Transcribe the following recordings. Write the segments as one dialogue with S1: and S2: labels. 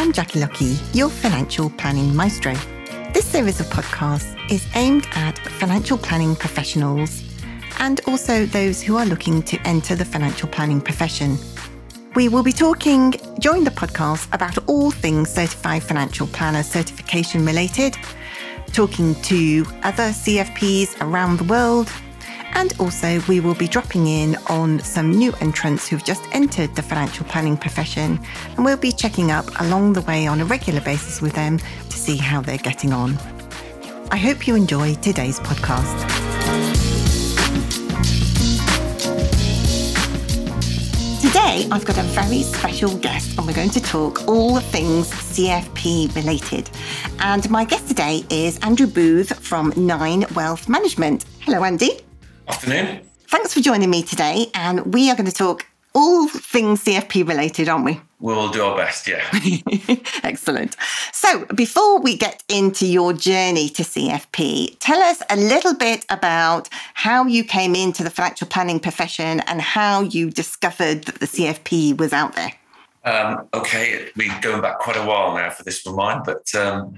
S1: I'm Jackie Lucky, your financial planning maestro. This series of podcasts is aimed at financial planning professionals and also those who are looking to enter the financial planning profession. We will be talking during the podcast about all things certified financial planner certification related, talking to other CFPs around the world and also, we will be dropping in on some new entrants who've just entered the financial planning profession, and we'll be checking up along the way on a regular basis with them to see how they're getting on. I hope you enjoy today's podcast. Today, I've got a very special guest, and we're going to talk all the things CFP related. And my guest today is Andrew Booth from Nine Wealth Management. Hello, Andy.
S2: Afternoon.
S1: Thanks for joining me today. And we are going to talk all things CFP related, aren't we?
S2: We'll do our best, yeah.
S1: Excellent. So, before we get into your journey to CFP, tell us a little bit about how you came into the financial planning profession and how you discovered that the CFP was out there.
S2: Um, okay, we're going back quite a while now for this one mine, but um,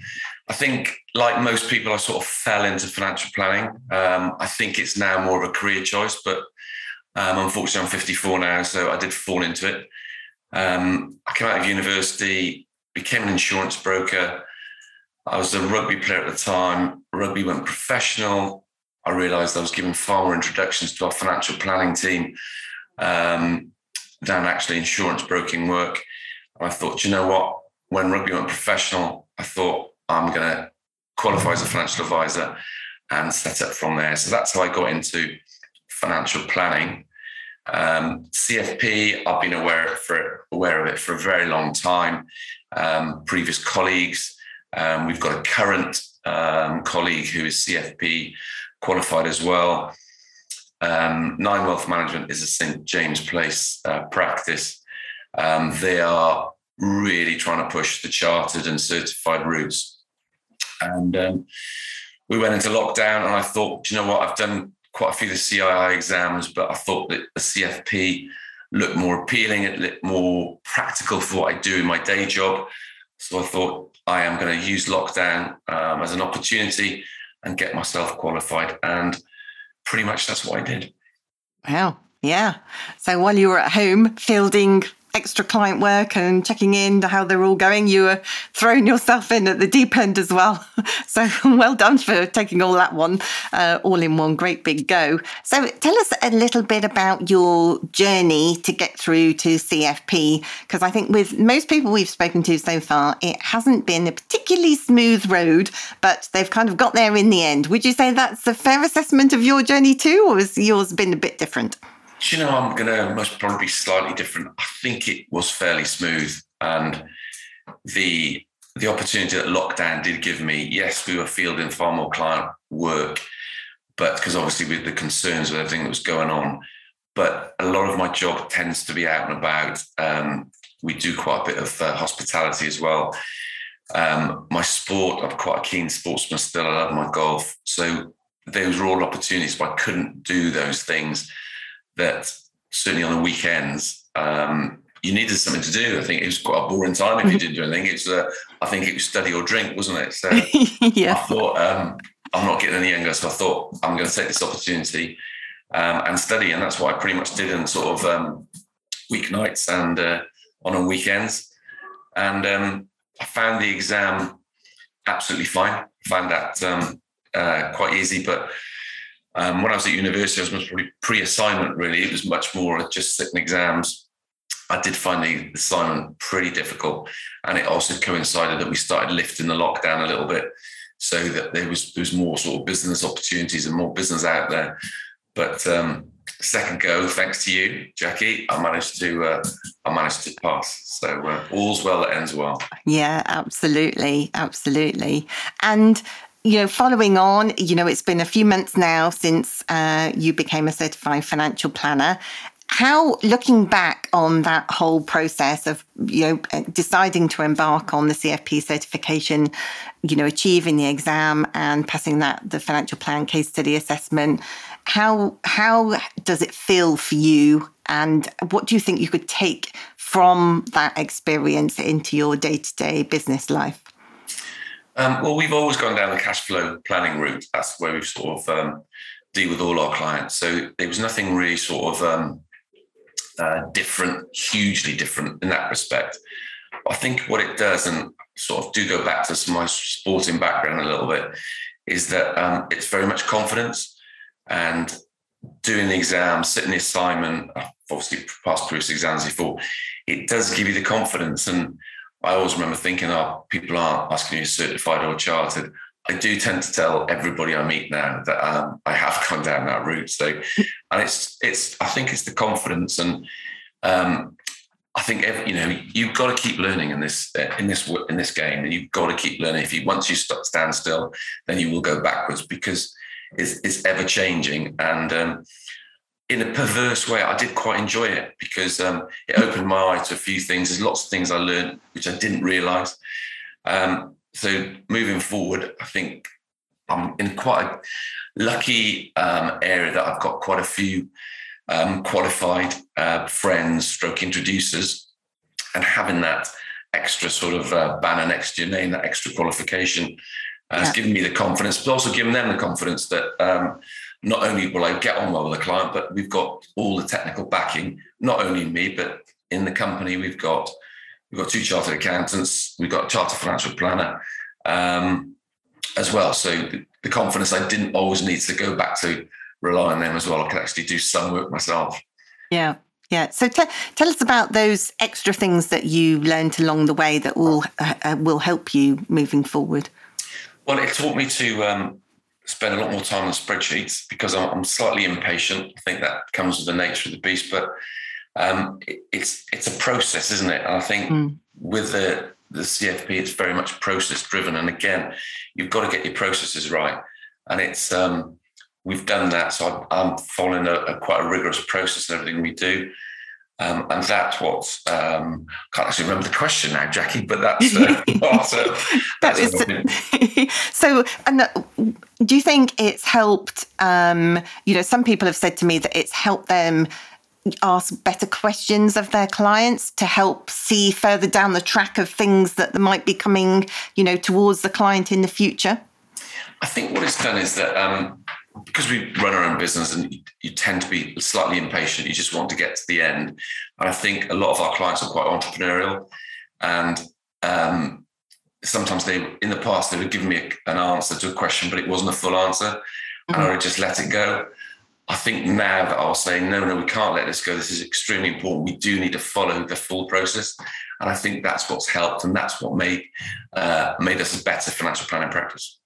S2: I think, like most people, I sort of fell into financial planning. Um, I think it's now more of a career choice, but um, unfortunately, I'm 54 now, so I did fall into it. Um, I came out of university, became an insurance broker. I was a rugby player at the time. Rugby went professional. I realised I was giving far more introductions to our financial planning team um, than actually insurance broking work. And I thought, you know what? When rugby went professional, I thought I'm going to qualify as a financial advisor and set up from there. So that's how I got into financial planning. Um, CFP, I've been aware for aware of it for a very long time. Um, previous colleagues, um, we've got a current um, colleague who is CFP qualified as well. Um, Nine Wealth Management is a St James Place uh, practice. Um, they are really trying to push the chartered and certified routes. And um, we went into lockdown, and I thought, you know what? I've done quite a few of the CII exams, but I thought that the CFP looked more appealing, it looked more practical for what I do in my day job. So I thought I am going to use lockdown um, as an opportunity and get myself qualified. And pretty much that's what I did.
S1: Wow. Yeah. So while you were at home fielding extra client work and checking in to how they're all going. You were throwing yourself in at the deep end as well. So well done for taking all that one uh, all in one great big go. So tell us a little bit about your journey to get through to CFP, because I think with most people we've spoken to so far, it hasn't been a particularly smooth road, but they've kind of got there in the end. Would you say that's a fair assessment of your journey too, or has yours been a bit different?
S2: Do you know, I'm going to most probably be slightly different. I think it was fairly smooth, and the the opportunity that lockdown did give me. Yes, we were fielding far more client work, but because obviously with the concerns with everything that was going on, but a lot of my job tends to be out and about. Um, we do quite a bit of uh, hospitality as well. Um, my sport, I'm quite a keen sportsman still. I love my golf. So those were all opportunities, but I couldn't do those things that certainly on the weekends, um, you needed something to do. I think it was quite a boring time if you didn't do anything. It's, uh, I think it was study or drink, wasn't it? So yeah. I thought um, I'm not getting any younger, so I thought I'm going to take this opportunity um, and study, and that's what I pretty much did in sort of um, weeknights and uh, on on weekends. And um, I found the exam absolutely fine. I found that um, uh, quite easy, but um, when I was at university, I was probably pre-assignment. Really, it was much more just sitting exams. I did find the assignment pretty difficult, and it also coincided that we started lifting the lockdown a little bit, so that there was there was more sort of business opportunities and more business out there. But um, second go, thanks to you, Jackie, I managed to uh, I managed to pass. So uh, all's well that ends well.
S1: Yeah, absolutely, absolutely, and you know, following on, you know, it's been a few months now since uh, you became a certified financial planner. How, looking back on that whole process of, you know, uh, deciding to embark on the CFP certification, you know, achieving the exam and passing that, the financial plan case study assessment, how, how does it feel for you? And what do you think you could take from that experience into your day to day business life?
S2: Um, well, we've always gone down the cash flow planning route. That's where we sort of um, deal with all our clients. So there was nothing really sort of um, uh, different, hugely different in that respect. I think what it does, and sort of do go back to my sporting background a little bit, is that um, it's very much confidence and doing the exam, sitting the assignment. Obviously passed through exams before. It does give you the confidence, and I always remember thinking, "Oh, people aren't asking you certified or chartered." I do tend to tell everybody I meet now that um, I have gone down that route. So, and it's it's I think it's the confidence and um, I think every, you know you've got to keep learning in this in this in this game, and you've got to keep learning. If you once you stop, stand still, then you will go backwards because it's, it's ever changing. And um, in a perverse way, I did quite enjoy it because um, it opened my eye to a few things. There's lots of things I learned which I didn't realise. Um, so moving forward, I think I'm in quite a lucky um, area that I've got quite a few um, qualified uh, friends, stroke introducers, and having that extra sort of uh, banner next to your name, that extra qualification, uh, has given me the confidence, but also given them the confidence that um, not only will I get on well with the client, but we've got all the technical backing, not only me, but in the company. We've got we've got two chartered accountants, we've got a chartered financial planner um, as well. So the, the confidence I didn't always need to go back to rely on them as well. I could actually do some work myself.
S1: Yeah. Yeah. So t- tell us about those extra things that you learned along the way that will uh, uh, will help you moving forward.
S2: Well, it taught me to um, spend a lot more time on spreadsheets because I'm, I'm, slightly impatient. I think that comes with the nature of the beast, but um, it, it's it's a process, isn't it? And I think mm. with the the CFP, it's very much process driven. And again, you've got to get your processes right. And it's um, we've done that. So I'm, following a, a, quite a rigorous process in everything we do. Um, and that's what um, can't actually remember the question now, Jackie, but that's, uh, that's, uh,
S1: that is, so. And do you think it's helped? Um, you know, some people have said to me that it's helped them ask better questions of their clients to help see further down the track of things that might be coming, you know, towards the client in the future.
S2: I think what it's done is that um, because we run our own business and you tend to be slightly impatient, you just want to get to the end. And I think a lot of our clients are quite entrepreneurial, and um, sometimes they, in the past, they would give me a, an answer to a question, but it wasn't a full answer, mm-hmm. and I would just let it go. I think now that I'll say, no, no, we can't let this go. This is extremely important. We do need to follow the full process. And I think that's what's helped and that's what made uh, made us a better financial planning practice.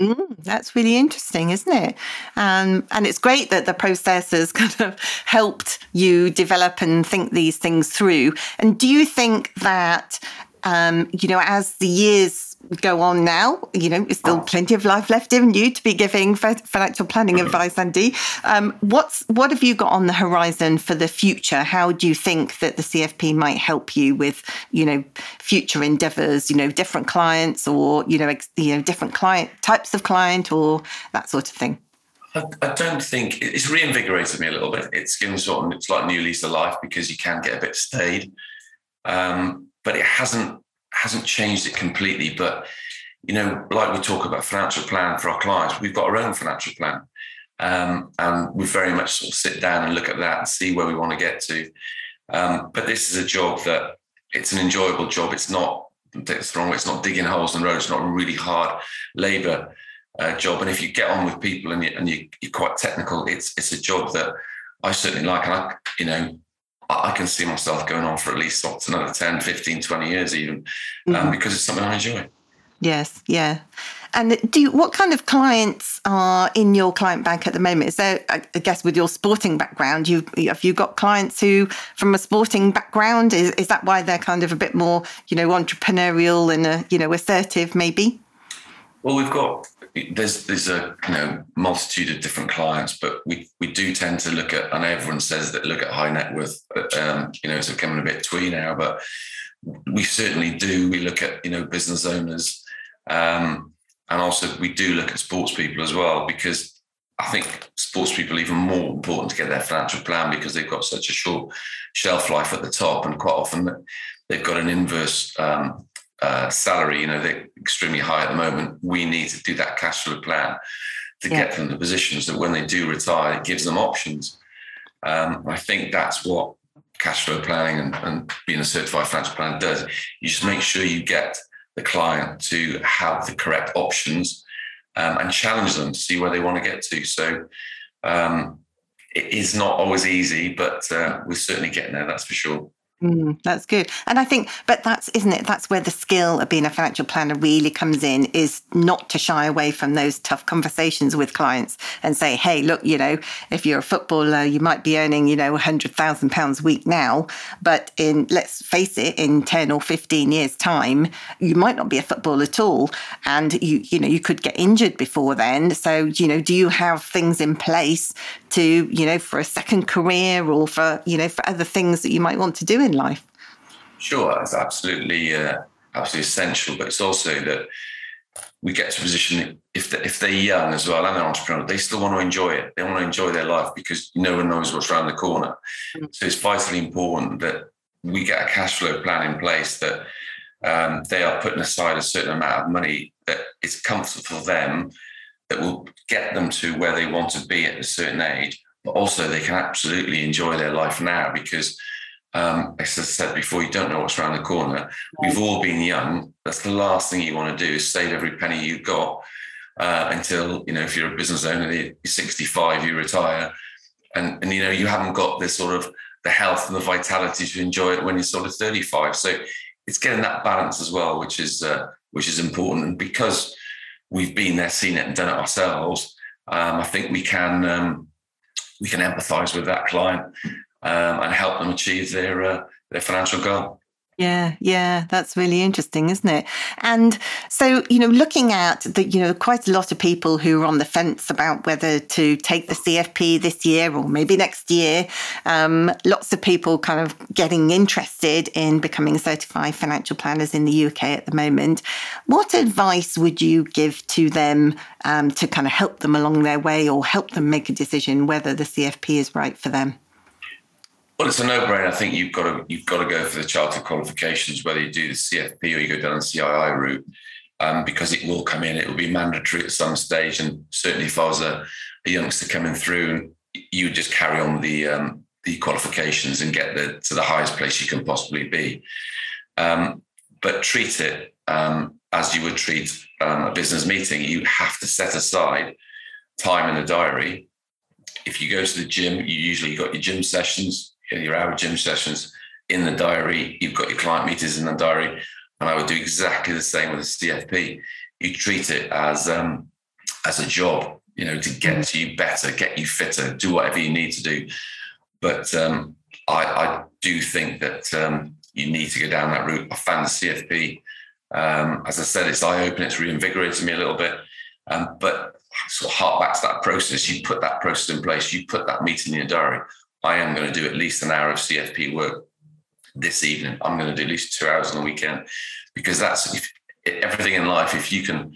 S1: Mm, that's really interesting, isn't it? Um, and it's great that the process has kind of helped you develop and think these things through. And do you think that, um, you know, as the years go on now. You know, there's still plenty of life left in you to be giving financial planning mm-hmm. advice, Andy. Um, what's what have you got on the horizon for the future? How do you think that the CFP might help you with, you know, future endeavours? You know, different clients or you know, ex, you know, different client types of client or that sort of thing.
S2: I, I don't think it's reinvigorated me a little bit. It's given sort of it's like new lease of life because you can get a bit staid, um, but it hasn't hasn't changed it completely. But you know, like we talk about financial plan for our clients, we've got our own financial plan. Um, and we very much sort of sit down and look at that and see where we want to get to. Um, but this is a job that it's an enjoyable job. It's not wrong. It's not digging holes in the road. It's not really hard labour uh, job. And if you get on with people and, you, and you, are quite technical, it's it's a job that I certainly like. And I, you know, I can see myself going on for at least what's another 10, 15, 20 years even, um, mm-hmm. because it's something I enjoy.
S1: Yes, yeah. And do you, what kind of clients are in your client bank at the moment? Is there, I guess, with your sporting background, you have you got clients who, from a sporting background, is is that why they're kind of a bit more, you know, entrepreneurial and uh, you know assertive, maybe?
S2: Well, we've got there's there's a you know multitude of different clients, but we we do tend to look at. Know everyone says that look at high net worth. Um, you know, it's becoming a bit twee now, but we certainly do. We look at you know business owners, um, and also we do look at sports people as well because I think sports people even more important to get their financial plan because they've got such a short shelf life at the top, and quite often they've got an inverse um, uh, salary. You know, they're extremely high at the moment. We need to do that cash flow plan to yeah. get them the positions that when they do retire, it gives them options. Um, I think that's what cash flow planning and, and being a certified financial planner does. You just make sure you get the client to have the correct options um, and challenge them to see where they want to get to. So um, it is not always easy, but uh, we're certainly getting there, that's for sure.
S1: Mm, that's good. And I think, but that's, isn't it? That's where the skill of being a financial planner really comes in is not to shy away from those tough conversations with clients and say, hey, look, you know, if you're a footballer, you might be earning, you know, £100,000 a week now. But in, let's face it, in 10 or 15 years' time, you might not be a footballer at all. And you, you know, you could get injured before then. So, you know, do you have things in place to, you know, for a second career or for, you know, for other things that you might want to do in life?
S2: Sure, it's absolutely, uh, absolutely essential. But it's also that we get to a position if they, if they're young as well and they're entrepreneurs, they still want to enjoy it. They want to enjoy their life because no one knows what's around the corner. Mm-hmm. So it's vitally important that we get a cash flow plan in place that um, they are putting aside a certain amount of money that is comfortable for them that will get them to where they want to be at a certain age, but also they can absolutely enjoy their life now because, um, as I said before, you don't know what's around the corner. We've all been young. That's the last thing you want to do is save every penny you've got uh, until, you know, if you're a business owner, you're 65, you retire. And, and, you know, you haven't got this sort of the health and the vitality to enjoy it when you're sort of 35. So it's getting that balance as well, which is, uh, which is important. And because we've been there, seen it, and done it ourselves, um, I think we can um, we can empathise with that client um, and help them achieve their uh, their financial goal.
S1: Yeah, yeah, that's really interesting, isn't it? And so, you know, looking at the, you know, quite a lot of people who are on the fence about whether to take the CFP this year or maybe next year. Um, lots of people kind of getting interested in becoming certified financial planners in the UK at the moment. What advice would you give to them um, to kind of help them along their way or help them make a decision whether the CFP is right for them?
S2: Well, it's a no-brainer. I think you've got to you've got to go for the charter qualifications, whether you do the CFP or you go down the CII route, um, because it will come in. It will be mandatory at some stage, and certainly if I was a, a youngster coming through, you would just carry on the um, the qualifications and get the, to the highest place you can possibly be. Um, but treat it um, as you would treat um, a business meeting. You have to set aside time in the diary. If you go to the gym, you usually got your gym sessions your hour gym sessions in the diary. You've got your client meetings in the diary. And I would do exactly the same with the CFP. You treat it as um, as a job, you know, to get mm. you better, get you fitter, do whatever you need to do. But um, I, I, do think that um, you need to go down that route. I found the CFP, um, as I said, it's eye opening, it's reinvigorated me a little bit. Um, but sort of hark back to that process. You put that process in place, you put that meeting in your diary. I am going to do at least an hour of CFP work this evening. I'm going to do at least two hours on the weekend because that's if, everything in life. If you can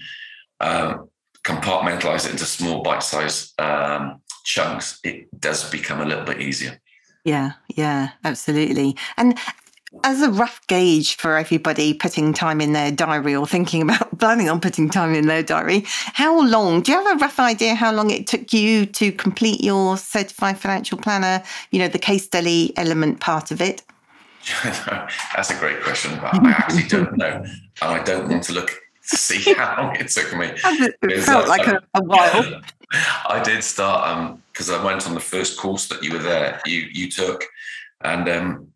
S2: um, compartmentalize it into small bite-sized um, chunks, it does become a little bit easier.
S1: Yeah, yeah, absolutely. And as a rough gauge for everybody putting time in their diary or thinking about planning on putting time in their diary, how long do you have a rough idea how long it took you to complete your certified financial planner, you know, the case study element part of it?
S2: That's a great question. But I actually don't know. And I don't want to look to see how long it took me.
S1: It felt like a, a while.
S2: I did start because um, I went on the first course that you were there, you you took, and um,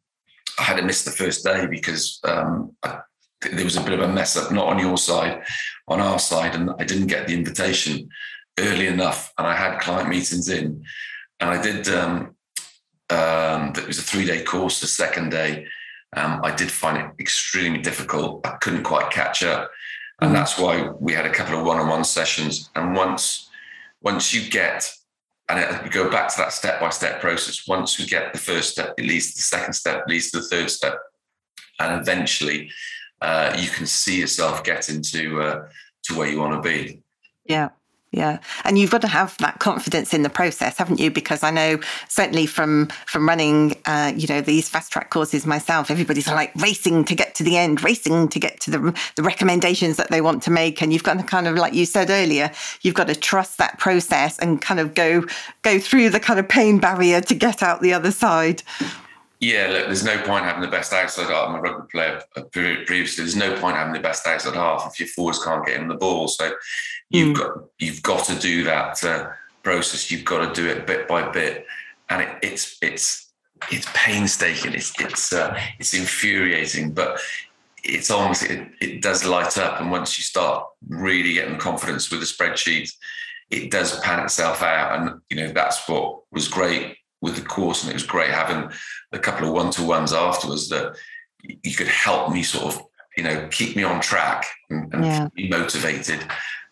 S2: I had to miss the first day because um, I, there was a bit of a mess up, not on your side, on our side, and I didn't get the invitation early enough. And I had client meetings in, and I did. Um, um, it was a three-day course. The second day, um, I did find it extremely difficult. I couldn't quite catch up, and mm. that's why we had a couple of one-on-one sessions. And once, once you get and we go back to that step by step process. Once we get the first step, it leads to the second step, leads to the third step, and eventually uh, you can see yourself getting to uh, to where you want to be.
S1: Yeah. Yeah. And you've got to have that confidence in the process haven't you? Because i know certainly from from running uh, you know these fast track courses myself everybody's like racing to get to the end racing to get to the, the recommendations that they want to make. And you've got to kind of like you said earlier you've got to trust that process and kind of go go through the kind of pain barrier to get out the other side
S2: yeah, look, there's no point having the best outside half. I'm a rugby player uh, previously. There's no point having the best outside half if your forwards can't get in the ball. So you've mm. got you've got to do that uh, process. You've got to do it bit by bit, and it, it's it's it's painstaking. It's it's uh, it's infuriating, but it's almost it, it does light up. And once you start really getting confidence with the spreadsheet, it does pan itself out. And you know that's what was great with the course, and it was great having a couple of one to ones afterwards that you could help me sort of you know keep me on track and, and yeah. be motivated.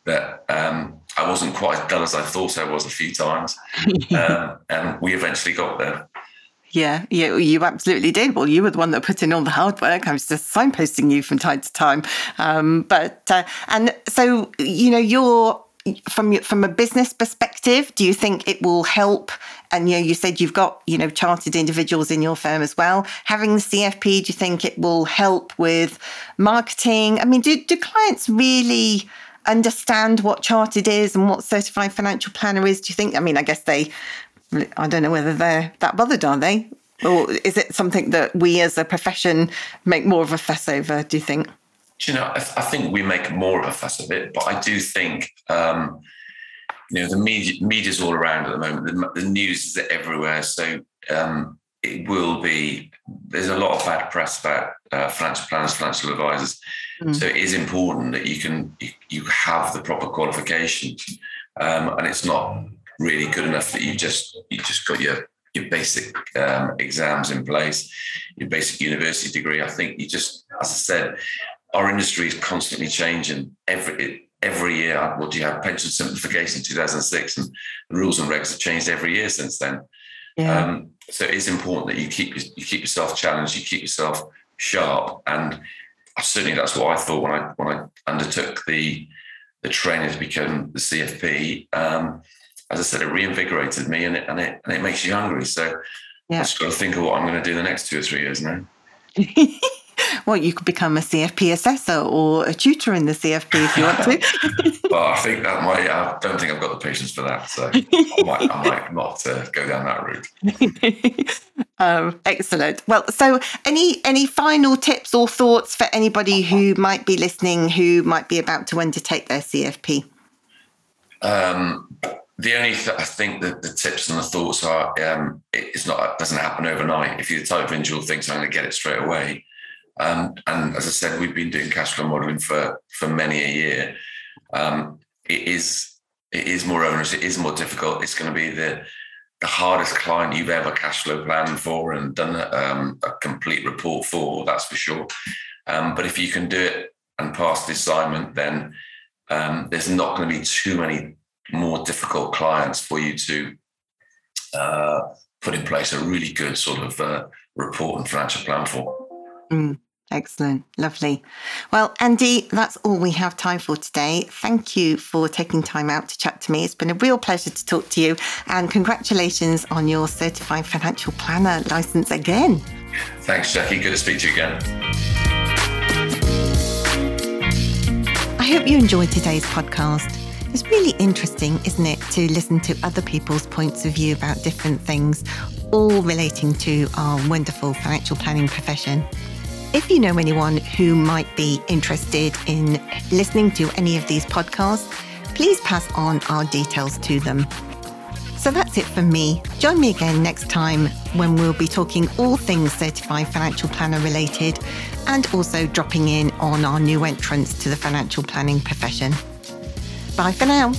S2: That um, I wasn't quite as dull as I thought I was a few times, um, and we eventually got there.
S1: Yeah, yeah, you absolutely did. Well, you were the one that put in all the hard work. I was just signposting you from time to time. Um, but uh, and so you know, you're from from a business perspective, do you think it will help? And you know, you said you've got you know chartered individuals in your firm as well. Having the CFP, do you think it will help with marketing? I mean, do do clients really understand what chartered is and what certified financial planner is? Do you think? I mean, I guess they. I don't know whether they're that bothered, are they? Or is it something that we as a profession make more of a fuss over? Do you think?
S2: You know, I, I, think we make more of a fuss of it, but I do think, um, you know, the media media's all around at the moment. The, the news is everywhere, so um, it will be. There's a lot of bad press about uh, financial planners, financial advisors. Mm. So it is important that you can you, you have the proper qualification, um, and it's not really good enough that you just you just got your your basic um, exams in place, your basic university degree. I think you just, as I said, our industry is constantly changing every every year. What do you have pension simplification in 2006, and the rules and regs have changed every year since then. Yeah. Um, so it is important that you keep you keep yourself challenged, you keep yourself sharp, and certainly that's what I thought when I when I undertook the the training to become the CFP. Um, as I said, it reinvigorated me, and it and it and it makes you hungry. So yeah. I just got to think of what I'm going to do the next two or three years now.
S1: well, you could become a CFP assessor or a tutor in the CFP if you want
S2: to. well, I think that might, I don't think I've got the patience for that. So I might, I might not uh, go down that route.
S1: um, excellent. Well, so any, any final tips or thoughts for anybody who might be listening who might be about to undertake their CFP?
S2: Um, the only th- I think that the tips and the thoughts are um, it's not it doesn't happen overnight. If you're the type of individual thinks I'm going to get it straight away, um, and as I said, we've been doing cash flow modeling for for many a year. Um, it is it is more onerous. It is more difficult. It's going to be the the hardest client you've ever cash flow planned for and done um, a complete report for. That's for sure. Um, but if you can do it and pass the assignment, then um, there's not going to be too many more difficult clients for you to uh, put in place a really good sort of uh, report and financial plan for.
S1: Mm. Excellent. Lovely. Well, Andy, that's all we have time for today. Thank you for taking time out to chat to me. It's been a real pleasure to talk to you and congratulations on your certified financial planner license again.
S2: Thanks, Jackie. Good to speak to you again.
S1: I hope you enjoyed today's podcast. It's really interesting, isn't it, to listen to other people's points of view about different things, all relating to our wonderful financial planning profession. If you know anyone who might be interested in listening to any of these podcasts, please pass on our details to them. So that's it from me. Join me again next time when we'll be talking all things certified financial planner related and also dropping in on our new entrance to the financial planning profession. Bye for now.